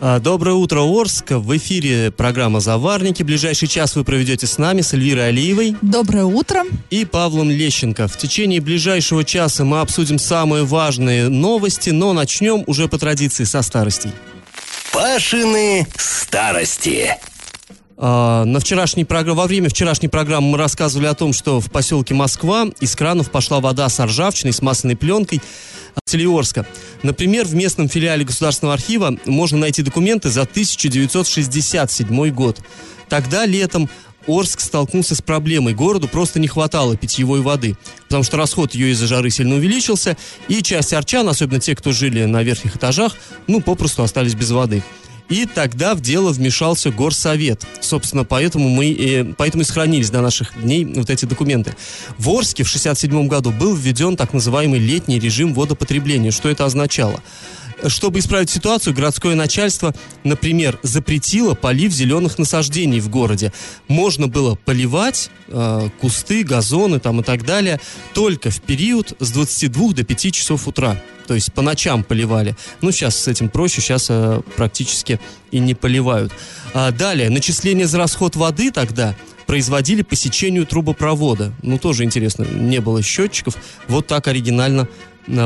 А, Доброе утро, Орск. В эфире программа «Заварники». Ближайший час вы проведете с нами, с Эльвирой Алиевой Доброе утро. и Павлом Лещенко. В течение ближайшего часа мы обсудим самые важные новости, но начнем уже по традиции со старостей. Пашины старости. А, На вчерашней програ- Во время вчерашней программы мы рассказывали о том, что в поселке Москва из кранов пошла вода с ржавчиной, с масляной пленкой от Селиорска. Например, в местном филиале Государственного архива можно найти документы за 1967 год. Тогда летом Орск столкнулся с проблемой. Городу просто не хватало питьевой воды, потому что расход ее из-за жары сильно увеличился, и часть арчан, особенно те, кто жили на верхних этажах, ну, попросту остались без воды. И тогда в дело вмешался горсовет. Собственно, поэтому мы и, поэтому и сохранились до наших дней вот эти документы. В Орске в 67 году был введен так называемый летний режим водопотребления. Что это означало? Чтобы исправить ситуацию, городское начальство, например, запретило полив зеленых насаждений в городе. Можно было поливать э, кусты, газоны там и так далее только в период с 22 до 5 часов утра. То есть по ночам поливали. Ну, сейчас с этим проще, сейчас э, практически и не поливают. А далее, начисление за расход воды тогда производили по сечению трубопровода. Ну, тоже интересно, не было счетчиков. Вот так оригинально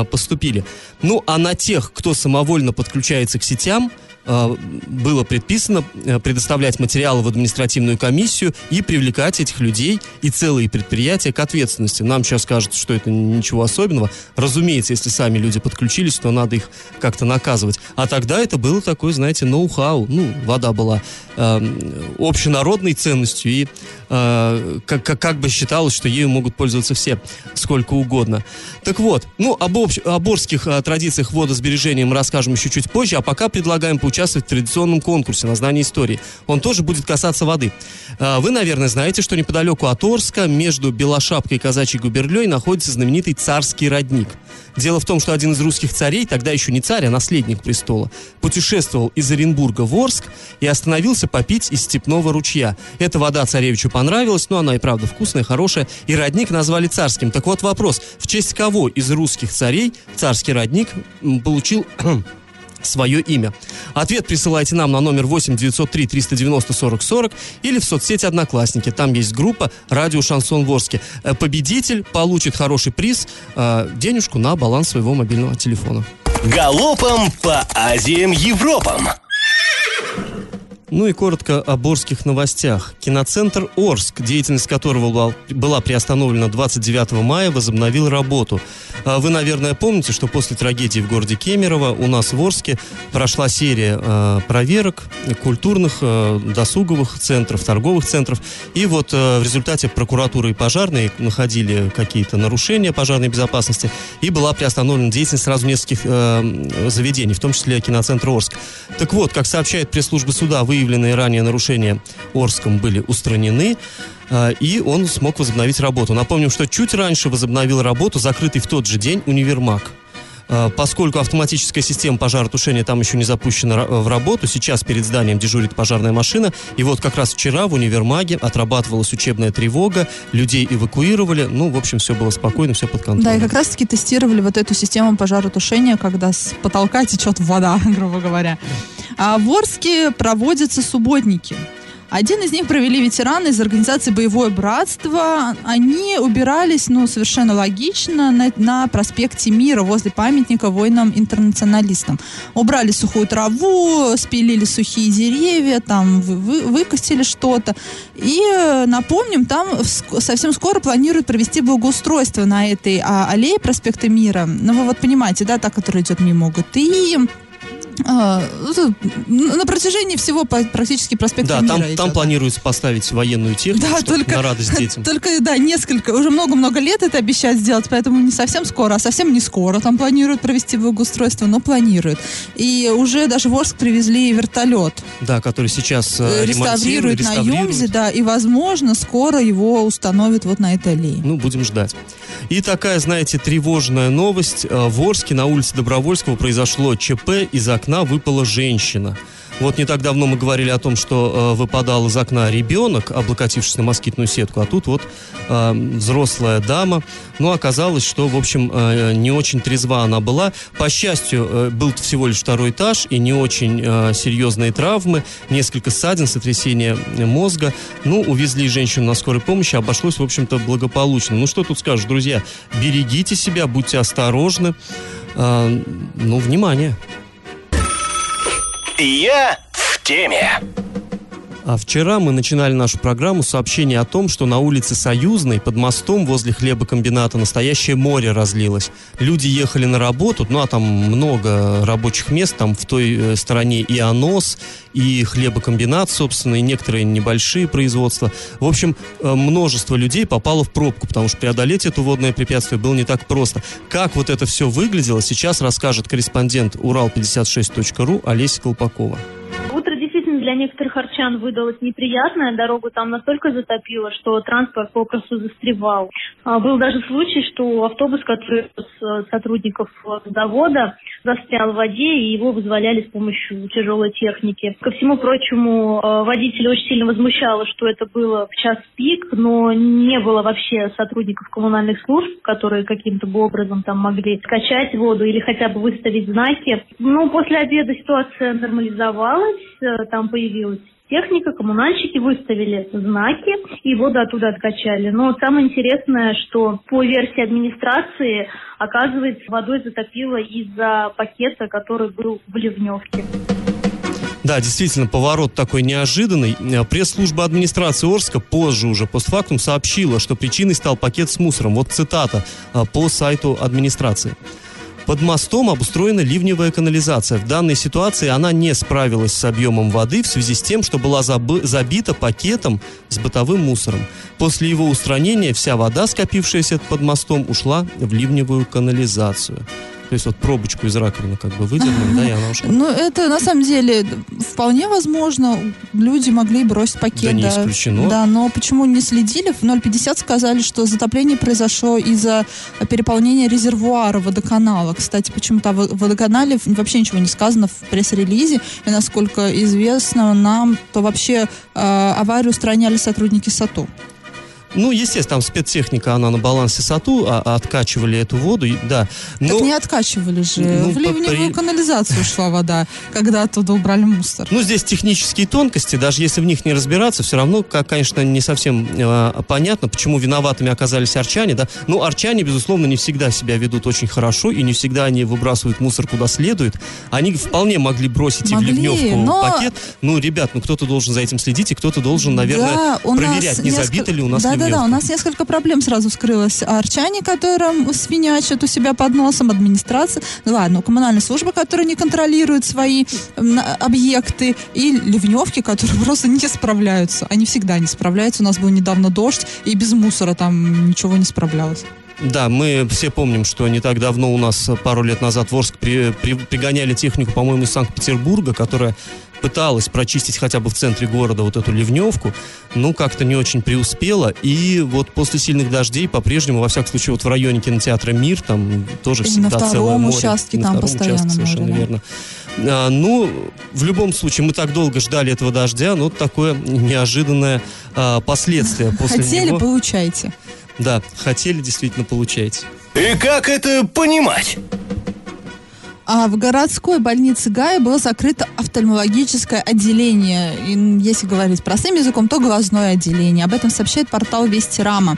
поступили. Ну, а на тех, кто самовольно подключается к сетям, было предписано э, предоставлять материалы в административную комиссию и привлекать этих людей и целые предприятия к ответственности. Нам сейчас кажется, что это ничего особенного. Разумеется, если сами люди подключились, то надо их как-то наказывать. А тогда это было такое, знаете, ноу-хау. Ну, вода была э, общенародной ценностью и э, как, как, как бы считалось, что ею могут пользоваться все сколько угодно. Так вот, ну, об, об орских э, традициях водосбережения мы расскажем еще чуть позже, а пока предлагаем поучаствовать в традиционном конкурсе на знание истории. Он тоже будет касаться воды. Э, Вы, наверное, знаете, что неподалеку от Орска, между Белошапкой и Казачьей губерлей, находится знаменитый царский родник. Дело в том, что один из русских царей, тогда еще не царь, а наследник престола, путешествовал из Оренбурга в Орск и остановился попить из степного ручья. Эта вода царевичу понравилась, но она и правда вкусная, хорошая, и родник назвали царским. Так вот вопрос, в честь кого из русских царей царский родник получил свое имя. Ответ присылайте нам на номер 8 903 390 40 40 или в соцсети Одноклассники. Там есть группа «Радио Шансон Ворске». Э, Победитель получит хороший приз, э, денежку на баланс своего мобильного телефона. Галопом по Азиям Европам. Ну и коротко о борских новостях. Киноцентр Орск, деятельность которого была, приостановлена 29 мая, возобновил работу. А Вы, наверное, помните, что после трагедии в городе Кемерово у нас в Орске прошла серия э, проверок культурных, э, досуговых центров, торговых центров. И вот э, в результате прокуратура и пожарные находили какие-то нарушения пожарной безопасности, и была приостановлена деятельность сразу нескольких заведений, в том числе киноцентра Орск. Так вот, как сообщает пресс-служба суда, выявленные ранее нарушения Орском были устранены, э, и он смог возобновить работу. Напомним, что чуть раньше возобновил работу закрытый в тот же день универмаг. Э, Поскольку автоматическая система пожаротушения там еще не запущена в работу, сейчас перед зданием дежурит пожарная машина, и вот как раз вчера в универмаге отрабатывалась учебная тревога, людей эвакуировали, ну, в общем, все было спокойно, все под контролем. Да, и как раз-таки тестировали вот эту систему пожаротушения, когда с потолка течет вода, грубо говоря. А в Орске проводятся субботники. Один из них провели ветераны из организации «Боевое братство». Они убирались, ну, совершенно логично, на, на проспекте Мира, возле памятника воинам-интернационалистам. Убрали сухую траву, спилили сухие деревья, там вы- вы- выкосили что-то. И, э, напомним, там совсем скоро планируют провести благоустройство на этой а, аллее проспекта Мира. Ну, вы вот понимаете, да, та, которая идет мимо ГТИ, а, на протяжении всего практически проспекта Да, Мира там, идет. там планируется поставить военную технику, Да, только, на радость детям. только, да, несколько, уже много-много лет это обещают сделать, поэтому не совсем скоро, а совсем не скоро. Там планируют провести благоустройство, но планируют. И уже даже в Орск привезли вертолет. Да, который сейчас э, реставрируют на реставрируют. Юмзе, да, и, возможно, скоро его установят вот на этой аллее. Ну, будем ждать. И такая, знаете, тревожная новость. Э, в Орске на улице Добровольского произошло ЧП, из окна выпала женщина. Вот не так давно мы говорили о том, что э, выпадал из окна ребенок, облокотившись на москитную сетку, а тут вот э, взрослая дама. Ну, оказалось, что, в общем, э, не очень трезва она была. По счастью, э, был всего лишь второй этаж и не очень э, серьезные травмы, несколько ссадин, сотрясение мозга. Ну, увезли женщину на скорой помощи, обошлось, в общем-то, благополучно. Ну, что тут скажешь, друзья? Берегите себя, будьте осторожны. Э, ну, внимание. Я в теме. А вчера мы начинали нашу программу с сообщения о том, что на улице Союзной под мостом возле хлебокомбината настоящее море разлилось. Люди ехали на работу, ну а там много рабочих мест, там в той э, стороне и Анос, и хлебокомбинат, собственно, и некоторые небольшие производства. В общем, э, множество людей попало в пробку, потому что преодолеть это водное препятствие было не так просто. Как вот это все выглядело, сейчас расскажет корреспондент Урал56.ру Олеся Колпакова для некоторых арчан выдалась неприятная. Дорогу там настолько затопило, что транспорт попросту застревал. А, был даже случай, что автобус, который с э, сотрудников завода, застрял в воде, и его вызволяли с помощью тяжелой техники. Ко всему прочему, э, водитель очень сильно возмущало, что это было в час пик, но не было вообще сотрудников коммунальных служб, которые каким-то образом там могли скачать воду или хотя бы выставить знаки. Но после обеда ситуация нормализовалась, э, там появилась техника, коммунальщики выставили знаки и воду оттуда откачали. Но самое интересное, что по версии администрации, оказывается, водой затопило из-за пакета, который был в ливневке. Да, действительно, поворот такой неожиданный. Пресс-служба администрации Орска позже уже постфактум сообщила, что причиной стал пакет с мусором. Вот цитата а, по сайту администрации. Под мостом обустроена ливневая канализация. В данной ситуации она не справилась с объемом воды в связи с тем, что была забита пакетом с бытовым мусором. После его устранения вся вода, скопившаяся под мостом, ушла в ливневую канализацию. То есть вот пробочку из раковины как бы выдернули, да, и она ушла. Ну, это на самом деле вполне возможно. Люди могли бросить пакет. Да, не исключено. Да, но почему не следили? В 050 сказали, что затопление произошло из-за переполнения резервуара водоканала. Кстати, почему-то о водоканале вообще ничего не сказано в пресс-релизе. И насколько известно нам, то вообще э, аварию устраняли сотрудники САТУ. Ну, естественно, там спецтехника, она на балансе САТУ, а, а откачивали эту воду, да. Но... Так не откачивали же. Ну, в ливневую при... канализацию шла вода, когда оттуда убрали мусор. Ну, здесь технические тонкости, даже если в них не разбираться, все равно, как, конечно, не совсем э, понятно, почему виноватыми оказались арчане, да. Ну, арчане, безусловно, не всегда себя ведут очень хорошо, и не всегда они выбрасывают мусор куда следует. Они вполне могли бросить могли, и в ливневку но... пакет. Ну, ребят, ну кто-то должен за этим следить, и кто-то должен, наверное, да, проверять, не несколько... забито ли у нас да, да-да, у нас несколько проблем сразу вскрылось. Арчане, которым свинячат у себя под носом, администрация, ну ладно, коммунальная служба, которая не контролирует свои объекты, и ливневки, которые просто не справляются. Они всегда не справляются. У нас был недавно дождь, и без мусора там ничего не справлялось. Да, мы все помним, что не так давно у нас пару лет назад в Орск при, при, пригоняли технику, по-моему, из Санкт-Петербурга, которая пыталась прочистить хотя бы в центре города вот эту ливневку, ну, как-то не очень преуспела. И вот после сильных дождей по-прежнему, во всяком случае, вот в районе кинотеатра «Мир», там тоже и всегда на целое море. Участке, на там втором постоянно участке, совершенно море, верно. А, ну, в любом случае, мы так долго ждали этого дождя, но такое неожиданное а, последствие после Хотели, него. получайте. Да, хотели, действительно, получаете. И как это понимать? А в городской больнице Гая было закрыто офтальмологическое отделение. И, если говорить простым языком, то глазное отделение. Об этом сообщает портал Вести Рама.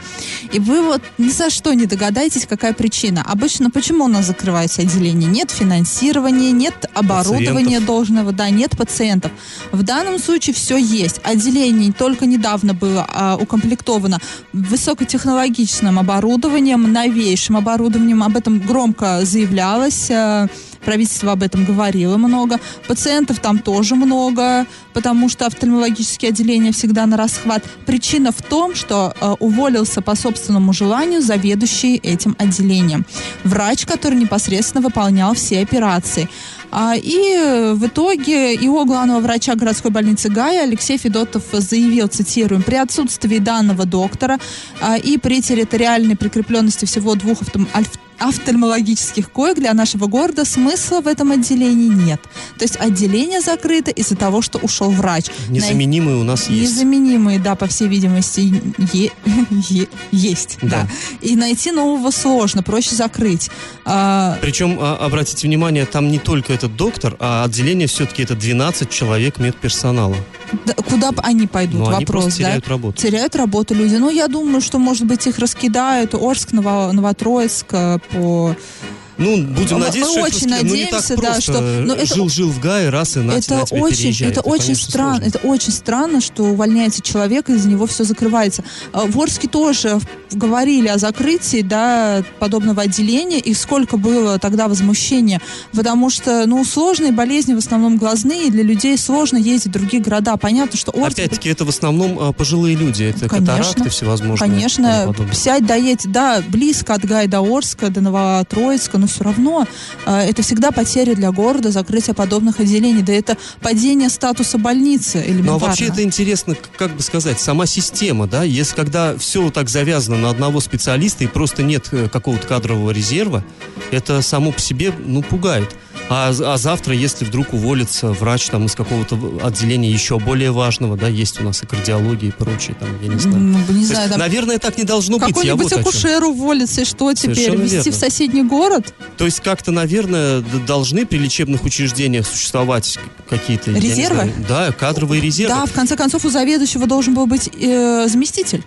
И вы вот ни за что не догадаетесь, какая причина. Обычно почему у нас закрывается отделение? Нет финансирования, нет оборудования пациентов. должного, да, нет пациентов. В данном случае все есть. Отделение только недавно было а, укомплектовано высокотехнологичным оборудованием, новейшим оборудованием. Об этом громко заявлялось. Правительство об этом говорило много. Пациентов там тоже много, потому что офтальмологические отделения всегда на расхват. Причина в том, что э, уволился по собственному желанию заведующий этим отделением. Врач, который непосредственно выполнял все операции. А, и в итоге его главного врача городской больницы Гая Алексей Федотов заявил, цитируем, при отсутствии данного доктора а, и при территориальной прикрепленности всего двух автом офтальмологических коек для нашего города смысла в этом отделении нет. То есть отделение закрыто из-за того, что ушел врач. Незаменимые у нас есть. Незаменимые, да, по всей видимости, е- е- есть. Да. да. И найти нового сложно, проще закрыть. А... Причем, а, обратите внимание, там не только этот доктор, а отделение все-таки это 12 человек медперсонала. Да, куда они пойдут? Ну, Вопрос, они да? теряют работу. Теряют работу люди. Ну, я думаю, что, может быть, их раскидают. Орск, Ново, Новотроицк, э, по ну, будем надеяться, мы очень это, надеемся, ну, да, что ну, жил, жил в Гае, раз и на, это на очень, это, это очень странно, это очень странно, что увольняется человек, и из-за него все закрывается. А, в Орске тоже говорили о закрытии, да, подобного отделения, и сколько было тогда возмущения, потому что, ну, сложные болезни в основном глазные, и для людей сложно ездить в другие города. Понятно, что Орск... Опять-таки, это в основном а, пожилые люди, это конечно, катаракты всевозможные. Конечно, сядь, доедь, да, близко от Гая до Орска, до Новотроицка, но все равно э, это всегда потеря для города, закрытие подобных отделений, да это падение статуса больницы элементарно. Ну а вообще это интересно, как бы сказать, сама система, да, если когда все так завязано на одного специалиста и просто нет э, какого-то кадрового резерва, это само по себе, ну, пугает. А, а завтра, если вдруг уволится врач там из какого-то отделения еще более важного, да, есть у нас и кардиология и прочее, там, я не знаю. Ну, не знаю там... Наверное, так не должно быть. Какой-нибудь акушер уволится, и что теперь? Совершенно Вести верно. в соседний город? То есть как-то, наверное, должны при лечебных учреждениях существовать какие-то... Резервы? Знаю, да, кадровые резервы. Да, в конце концов, у заведующего должен был быть э, заместитель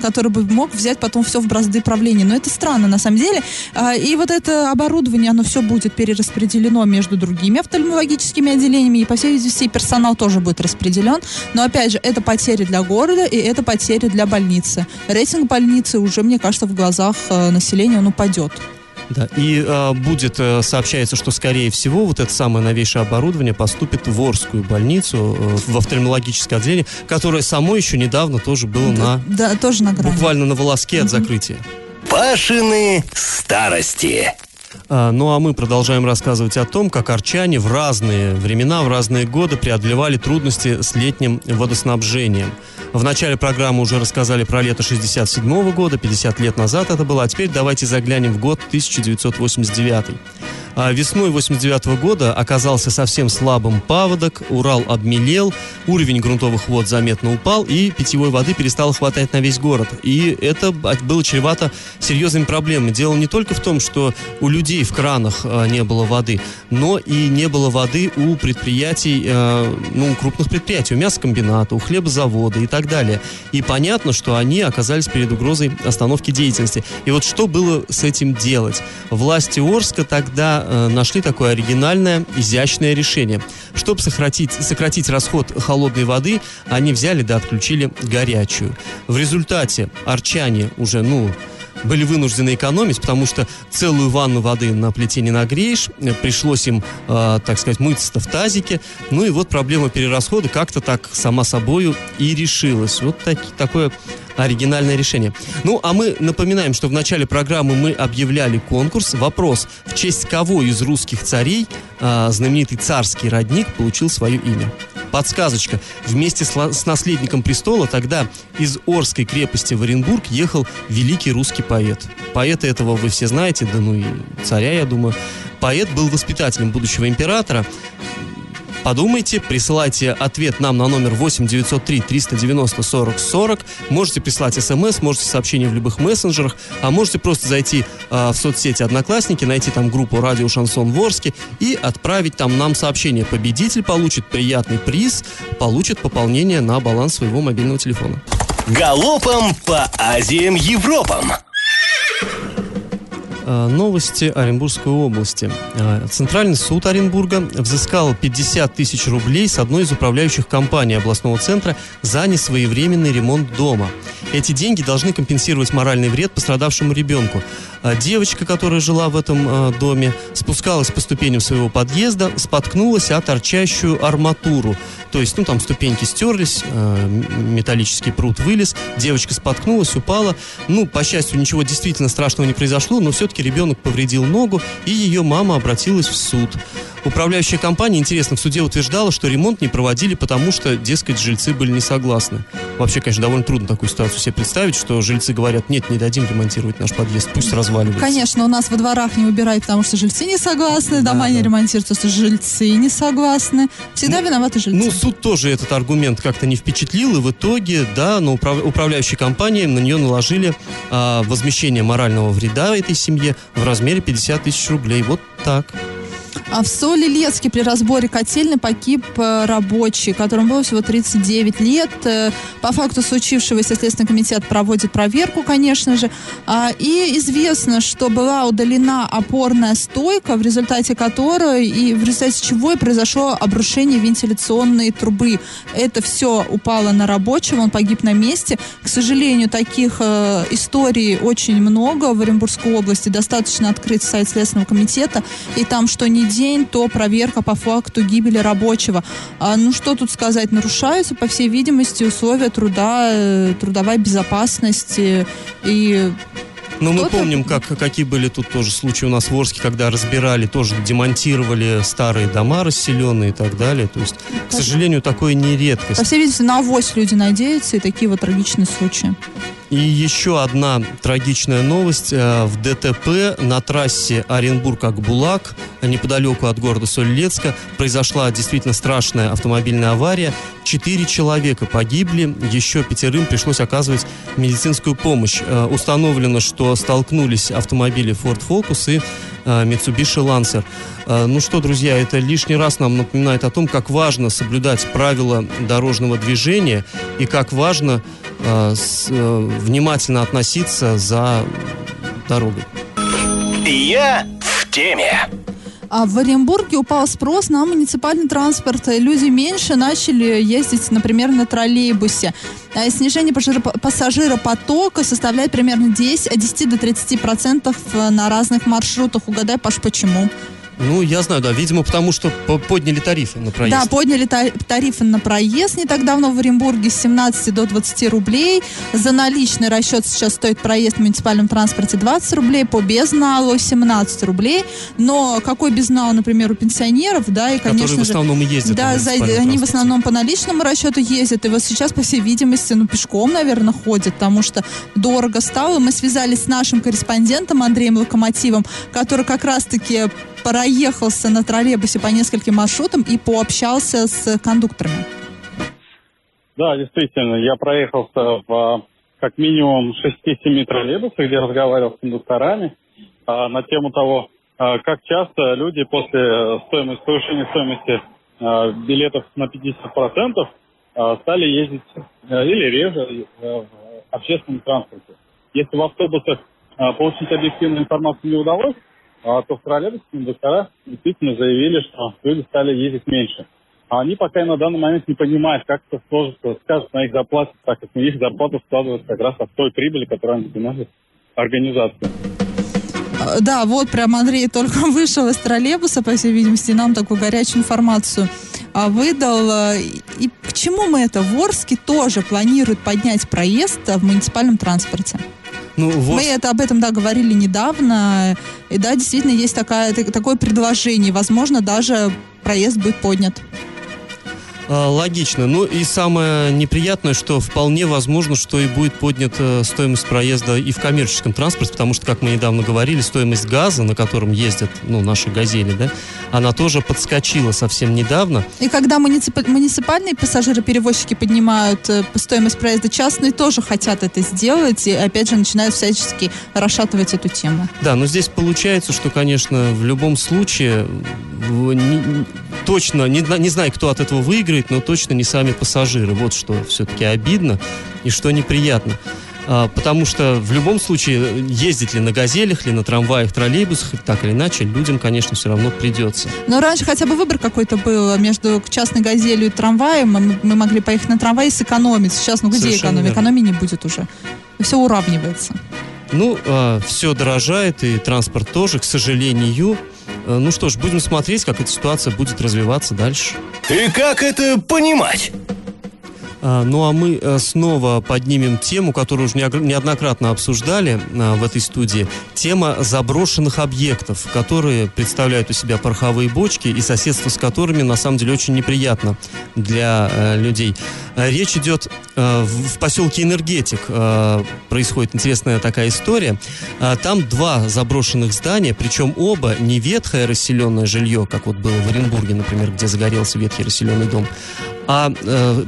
который бы мог взять потом все в бразды правления. Но это странно на самом деле. А, и вот это оборудование, оно все будет перераспределено между другими офтальмологическими отделениями, и по всей видимости персонал тоже будет распределен. Но опять же, это потери для города, и это потери для больницы. Рейтинг больницы уже, мне кажется, в глазах э, населения он упадет. Да, и э, будет, э, сообщается, что, скорее всего, вот это самое новейшее оборудование поступит в Орскую больницу, э, в офтальмологическое отделение, которое само еще недавно тоже было да, на... Да, тоже на грани. Буквально на волоске mm-hmm. от закрытия. Пашины старости. А, ну а мы продолжаем рассказывать о том, как арчане в разные времена, в разные годы преодолевали трудности с летним водоснабжением. В начале программы уже рассказали про лето 67 года, 50 лет назад это было, а теперь давайте заглянем в год 1989. А весной 89 года оказался совсем слабым паводок, Урал обмелел, уровень грунтовых вод заметно упал, и питьевой воды перестало хватать на весь город. И это было чревато серьезными проблемами. Дело не только в том, что у людей в кранах а, не было воды, но и не было воды у предприятий, а, ну, крупных предприятий, у мясокомбината, у хлебозавода и так далее. И понятно, что они оказались перед угрозой остановки деятельности. И вот что было с этим делать? Власти Орска тогда э, нашли такое оригинальное, изящное решение. Чтобы сократить, сократить расход холодной воды, они взяли да отключили горячую. В результате арчане уже, ну, были вынуждены экономить, потому что целую ванну воды на плите не нагреешь. Пришлось им, э, так сказать, мыться в тазике. Ну и вот проблема перерасхода как-то так сама собою и решилась. Вот так, такое оригинальное решение. Ну, а мы напоминаем, что в начале программы мы объявляли конкурс. Вопрос, в честь кого из русских царей э, знаменитый царский родник получил свое имя. Подсказочка. Вместе с, с наследником престола тогда из Орской крепости в Оренбург ехал великий русский поэт. Поэта этого вы все знаете, да ну и царя, я думаю. Поэт был воспитателем будущего императора. Подумайте, присылайте ответ нам на номер 8 903 390 40 40. Можете прислать смс, можете сообщение в любых мессенджерах, а можете просто зайти э, в соцсети Одноклассники, найти там группу Радио Шансон Ворске и отправить там нам сообщение. Победитель получит приятный приз, получит пополнение на баланс своего мобильного телефона. Галопом по Азиям Европам! Э, новости Оренбургской области. Э, Центральный суд Оренбурга взыскал 50 тысяч рублей с одной из управляющих компаний областного центра за несвоевременный ремонт дома. Эти деньги должны компенсировать моральный вред пострадавшему ребенку. Э, девочка, которая жила в этом доме, спускалась по ступеням своего подъезда, споткнулась о торчащую арматуру. То есть, ну, там ступеньки стерлись, металлический пруд вылез, девочка споткнулась, упала. Ну, по счастью, ничего действительно страшного не произошло, но все-таки ребенок повредил ногу, и ее мама обратилась в суд. Управляющая компания, интересно, в суде утверждала, что ремонт не проводили, потому что, дескать, жильцы были не согласны. Вообще, конечно, довольно трудно такую ситуацию себе представить, что жильцы говорят, нет, не дадим ремонтировать наш подъезд, пусть разваливается. Конечно, у нас во дворах не убирают, потому что жильцы не согласны, дома Да, не ремонтируются, потому что жильцы не согласны. Всегда виноваты жильцы. Ну, суд тоже этот аргумент как-то не впечатлил, и в итоге, да, на управ- управляющей компании на нее наложили а, возмещение морального вреда этой семье в размере 50 тысяч рублей. Вот так. А в Солилецке при разборе котельной погиб э, рабочий, которому было всего 39 лет. Э, По факту случившегося Следственный комитет проводит проверку, конечно же. А, И известно, что была удалена опорная стойка, в результате которой и в результате чего и произошло обрушение вентиляционной трубы. Это все упало на рабочего, он погиб на месте. К сожалению, таких э, историй очень много в Оренбургской области. Достаточно открыть сайт Следственного комитета, и там что ни день, то проверка по факту гибели рабочего. А, ну что тут сказать, нарушаются, по всей видимости, условия труда, э, трудовая безопасность э, и Но мы Кто-то- помним, как, какие были тут тоже случаи у нас в Орске, когда разбирали, тоже демонтировали старые дома расселенные и так далее. То есть, к сожалению, такое не редкость. по всей видимости на авось люди надеются, и такие вот трагичные случаи. И еще одна трагичная новость. Э, В ДТП на трассе Оренбург-Акбулак, неподалеку от города Солилецка, произошла действительно страшная автомобильная авария. Четыре человека погибли, еще пятерым пришлось оказывать медицинскую помощь. Э, Установлено, что столкнулись автомобили Ford Focus и Mitsubishi Lancer. Э, Ну что, друзья, это лишний раз нам напоминает о том, как важно соблюдать правила дорожного движения и как важно э, э, внимательно относиться за дорогой. Я в теме. А в Оренбурге упал спрос на муниципальный транспорт. Люди меньше начали ездить, например, на троллейбусе. А снижение пассажиро- пассажиропотока составляет примерно 10, от 10 до 30 процентов на разных маршрутах. Угадай, Паш, почему? Ну, я знаю, да, видимо, потому что по- подняли тарифы на проезд. Да, подняли та- тарифы на проезд не так давно в Оренбурге с 17 до 20 рублей. За наличный расчет сейчас стоит проезд в муниципальном транспорте 20 рублей, по безналу 17 рублей. Но какой безнал, например, у пенсионеров, да, и, которые конечно в же... основном ездят. Да, за- они в основном по наличному расчету ездят. И вот сейчас, по всей видимости, ну, пешком, наверное, ходят, потому что дорого стало. Мы связались с нашим корреспондентом Андреем Локомотивом, который как раз-таки проехался на троллейбусе по нескольким маршрутам и пообщался с кондукторами. Да, действительно, я проехался в а, как минимум 6-7 троллейбусах, где разговаривал с кондукторами а, на тему того, а, как часто люди после стоимости, повышения стоимости а, билетов на 50% а, стали ездить а, или реже э, в общественном транспорте. Если в автобусах а, получить объективную информацию не удалось, а, то в троллейбусе кондуктора действительно заявили, что люди стали ездить меньше. А они пока на данный момент не понимают, как это сложится, скажет на их зарплату, так как их зарплата складывается как раз от той прибыли, которую они приносят организации. Э, Да, вот прям Андрей только вышел из троллейбуса, по всей видимости, и нам такую горячую информацию а, выдал. И к чему мы это? В тоже планируют поднять проезд в муниципальном транспорте. Ну, вот, Мы это об этом, да, говорили недавно. И да, действительно, есть такая, так- такое предложение. Возможно, даже проезд будет поднят. А, логично. Ну и самое неприятное, что вполне возможно, что и будет поднята стоимость проезда и в коммерческом транспорте, потому что, как мы недавно говорили, стоимость газа, на котором ездят, ну, наши газели, да, она тоже подскочила совсем недавно. И когда муниципа- муниципальные пассажиры-перевозчики поднимают э, стоимость проезда, частные тоже хотят это сделать. И опять же начинают всячески расшатывать эту тему. Да, но здесь получается, что, конечно, в любом случае точно, не, не знаю, кто от этого выиграет, но точно не сами пассажиры. Вот что все-таки обидно и что неприятно. А, потому что в любом случае, ездить ли на газелях, ли на трамваях, троллейбусах, так или иначе, людям, конечно, все равно придется. Но раньше хотя бы выбор какой-то был между частной газелью и трамваем. Мы, мы могли поехать на трамвай и сэкономить. Сейчас, ну где Совершенно экономия? верно. Экономии не будет уже. Все уравнивается. Ну, все дорожает, и транспорт тоже, к сожалению. Э, Ну что ж, будем смотреть, как эта ситуация будет развиваться дальше. И как это понимать? А, ну а мы э, снова поднимем тему, которую уже неоднократно обсуждали а, в этой студии. Тема заброшенных объектов, которые представляют у себя пороховые бочки и соседство с которыми на самом деле очень неприятно для э, людей. А, речь идет э, в поселке Энергетик. Происходит интересная такая история. Там два заброшенных здания, причем оба не ветхое расселенное жилье, как вот было в Оренбурге, например, где загорелся ветхий расселенный дом, а э,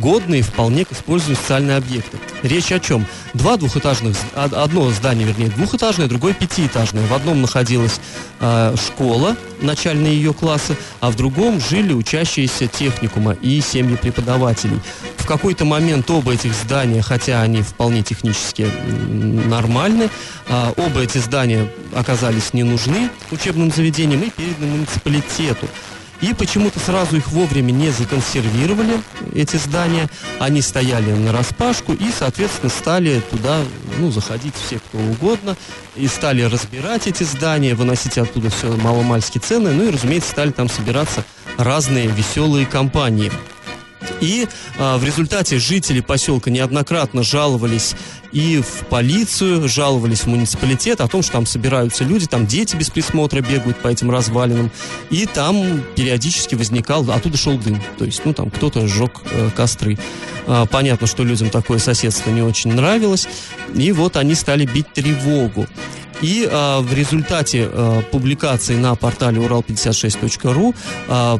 годные вполне к использованию социальные объекты. Речь о чем? Два двухэтажных, одно здание, вернее, двухэтажное, другое пятиэтажное. В одном находилась э, школа, начальные ее классы, а в другом жили учащиеся техникума и семьи преподавателей. В какой-то момент оба этих здания, хотя они вполне технически нормальны, э, оба эти здания оказались не нужны учебным заведениям и переданы муниципалитету. И почему-то сразу их вовремя не законсервировали, эти здания. Они стояли на распашку и, соответственно, стали туда ну, заходить все, кто угодно. И стали разбирать эти здания, выносить оттуда все маломальски ценное. Ну и, разумеется, стали там собираться разные веселые компании. И а, в результате жители поселка неоднократно жаловались и в полицию, жаловались в муниципалитет о том, что там собираются люди, там дети без присмотра бегают по этим развалинам. И там периодически возникал, оттуда шел дым. То есть, ну, там кто-то сжег э, костры. А, понятно, что людям такое соседство не очень нравилось. И вот они стали бить тревогу. И э, в результате э, публикации на портале урал56.ру э,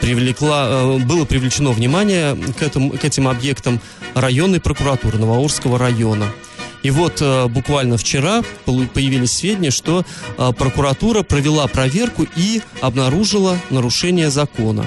привлекла, э, было привлечено внимание к, этому, к этим объектам районной прокуратуры Новоурского района. И вот э, буквально вчера появились сведения, что э, прокуратура провела проверку и обнаружила нарушение закона.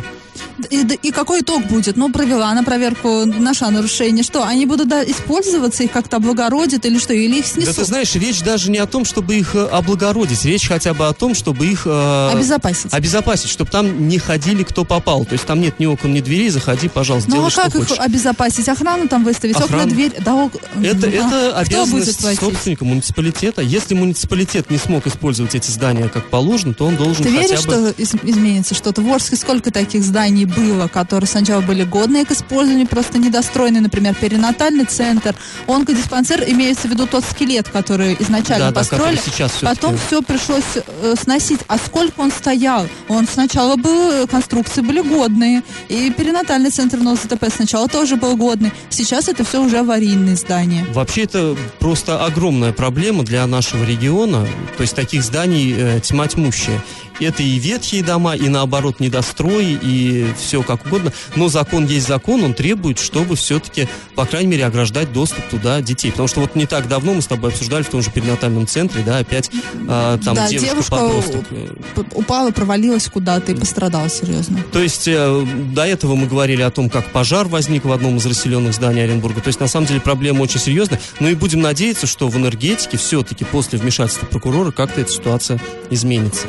И, и какой итог будет? Ну, провела на проверку, нашла нарушение. Что, они будут да, использоваться, их как-то облагородят или что? Или их снесут? Да ты знаешь, речь даже не о том, чтобы их э, облагородить. Речь хотя бы о том, чтобы их... Э, обезопасить. Обезопасить, чтобы там не ходили кто попал. То есть там нет ни окон, ни дверей, заходи, пожалуйста, ну, а как их хочешь. обезопасить? Охрану там выставить, Охрану. окна, дверь? Да, ок... Это, а, это обязанность собственника муниципалитета. Если муниципалитет не смог использовать эти здания как положено, то он должен Ты хотя веришь, бы... что из- изменится что-то? В Орске сколько таких зданий было, которые сначала были годные к использованию, просто недостроенные, например, перинатальный центр, онкодиспансер, имеется в виду тот скелет, который изначально Да, да, построили, который сейчас потом все пришлось э, сносить. А сколько он стоял? Он сначала был, конструкции были годные, и перинатальный центр НОЗТП сначала тоже был годный, сейчас это все уже аварийные здания. Вообще это просто огромная проблема для нашего региона. То есть таких зданий э, тьма тьмущая. Это и ветхие дома, и наоборот недострои, и все как угодно. Но закон есть закон, он требует, чтобы все-таки, по крайней мере, ограждать доступ туда детей. Потому что вот не так давно мы с тобой обсуждали в том же перинатальном центре, да, опять э, там да, девушка-подросток. п- упала, провалилась куда-то и пострадала серьезно. То есть э, до этого мы говорили о том, как пожар возник в одном из расселенных зданий Оренбурга. То есть на самом деле проблема очень серьезная. Но и будем надеяться, что в энергетике все-таки после вмешательства прокурора как-то эта ситуация изменится.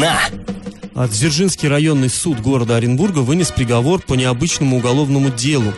Новость дна. А Дзержинский районный суд города Оренбурга вынес приговор по необычному уголовному делу.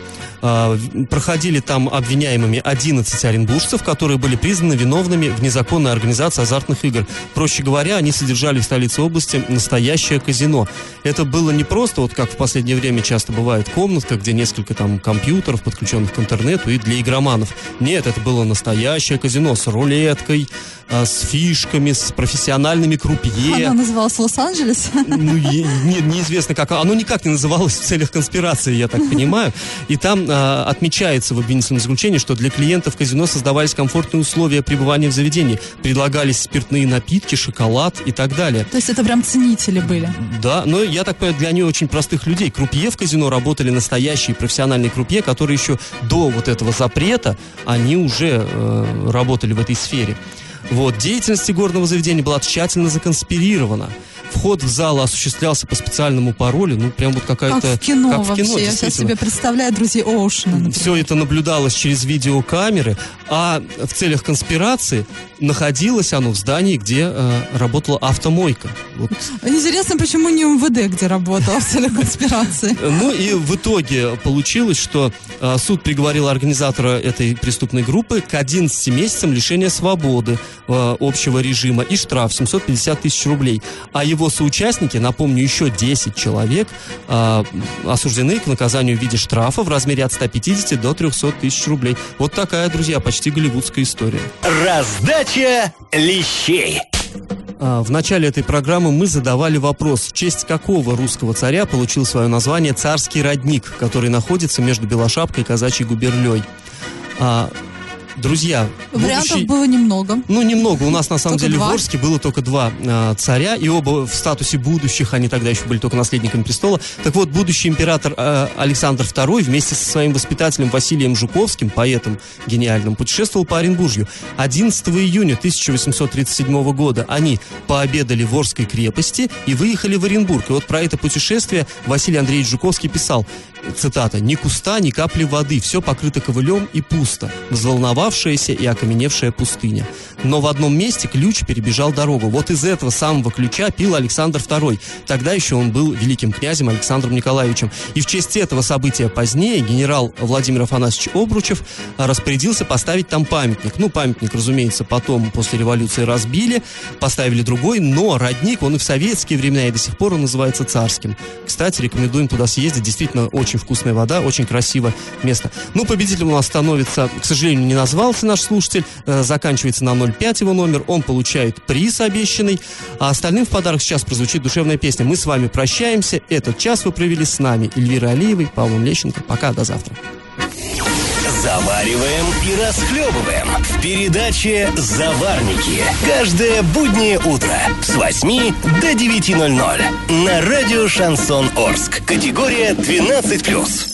А, Проходили там обвиняемыми 11 оренбуржцев, которые были признаны виновными в незаконной организации азартных игр. Проще говоря, они содержали в столице области настоящее казино. Это было не просто, вот как в последнее время часто бывает, комнатка, где несколько там компьютеров, подключенных к интернету и для игроманов. Нет, это было настоящее казино с рулеткой, а, с фишками, с профессиональными крупье. Она называлась Лос-Анджелес. Ну, е- не- неизвестно как. Оно никак не называлось в целях конспирации, я так понимаю. И там а, отмечается в обвинительном заключении, что для клиентов казино создавались комфортные условия пребывания в заведении. Предлагались спиртные напитки, шоколад и так далее. То есть это прям ценители были. Да, но я так понимаю, для не очень простых людей. Крупье в казино работали настоящие профессиональные крупье, которые еще до вот этого запрета, они уже э, работали в этой сфере. Вот, деятельность игорного заведения была тщательно законспирирована. Вход в зал осуществлялся по специальному паролю, ну, прям вот какая-то... Как в кино как в кино, Я сейчас себе представляю друзей Оушена. например. Все это наблюдалось через видеокамеры, а в целях конспирации находилось оно в здании, где э, работала автомойка. Вот Интересно, почему не МВД, где работала в целях конспирации? Ну и в итоге получилось, что э, суд приговорил организатора этой преступной группы к 11 месяцам лишения свободы э, общего режима и штраф 750 тысяч рублей. А его соучастники, напомню, еще 10 человек, а, осуждены к наказанию в виде штрафа в размере от 150 до 300 тысяч рублей. Вот такая, друзья, почти голливудская история. Раздача лещей. А, В начале этой программы мы задавали вопрос, в честь какого русского царя получил свое название царский родник, который находится между Белошапкой и Казачьей губерлей. Друзья, Вариантов будущий- было немного. Ну, немного. У нас, на самом Только деле, два? в Орске было только два э, царя, и оба в статусе будущих, они тогда еще были только наследниками престола. Так вот, будущий император э, Александр II вместе со своим воспитателем Василием Жуковским, поэтом гениальным, путешествовал по Оренбуржью. 11 июня 1837 года они пообедали в Орской крепости и выехали в Оренбург. И вот про это путешествие Василий Андреевич Жуковский писал, цитата, «Ни куста, ни капли воды, все покрыто ковылем и пусто, взволновавшаяся и окаменевшая пустыня. Но в одном месте ключ перебежал дорогу. Вот из этого самого ключа пил Александр II. Тогда еще он был великим князем Александром Николаевичем. И в честь этого события позднее генерал Владимир Афанасьевич Обручев а, распорядился поставить там памятник. Ну, памятник, разумеется, потом после революции разбили, поставили другой, но родник, он и в советские времена, и до сих пор он называется царским. Кстати, рекомендуем туда съездить. Действительно, очень вкусная вода, очень красивое место. Ну, победителем у нас становится, к сожалению, не назвался наш слушатель, э, заканчивается на 05 его номер, он получает приз обещанный, а остальным в подарок сейчас прозвучит душевная песня. Мы с вами прощаемся, этот час вы провели с нами, Эльвирой Алиевой, Павлом Лещенко. Пока, до завтра. Завариваем и расхлебываем в передаче «Заварники». Каждое буднее утро с 8 до 9.00 на радио «Шансон Орск». Категория 12+.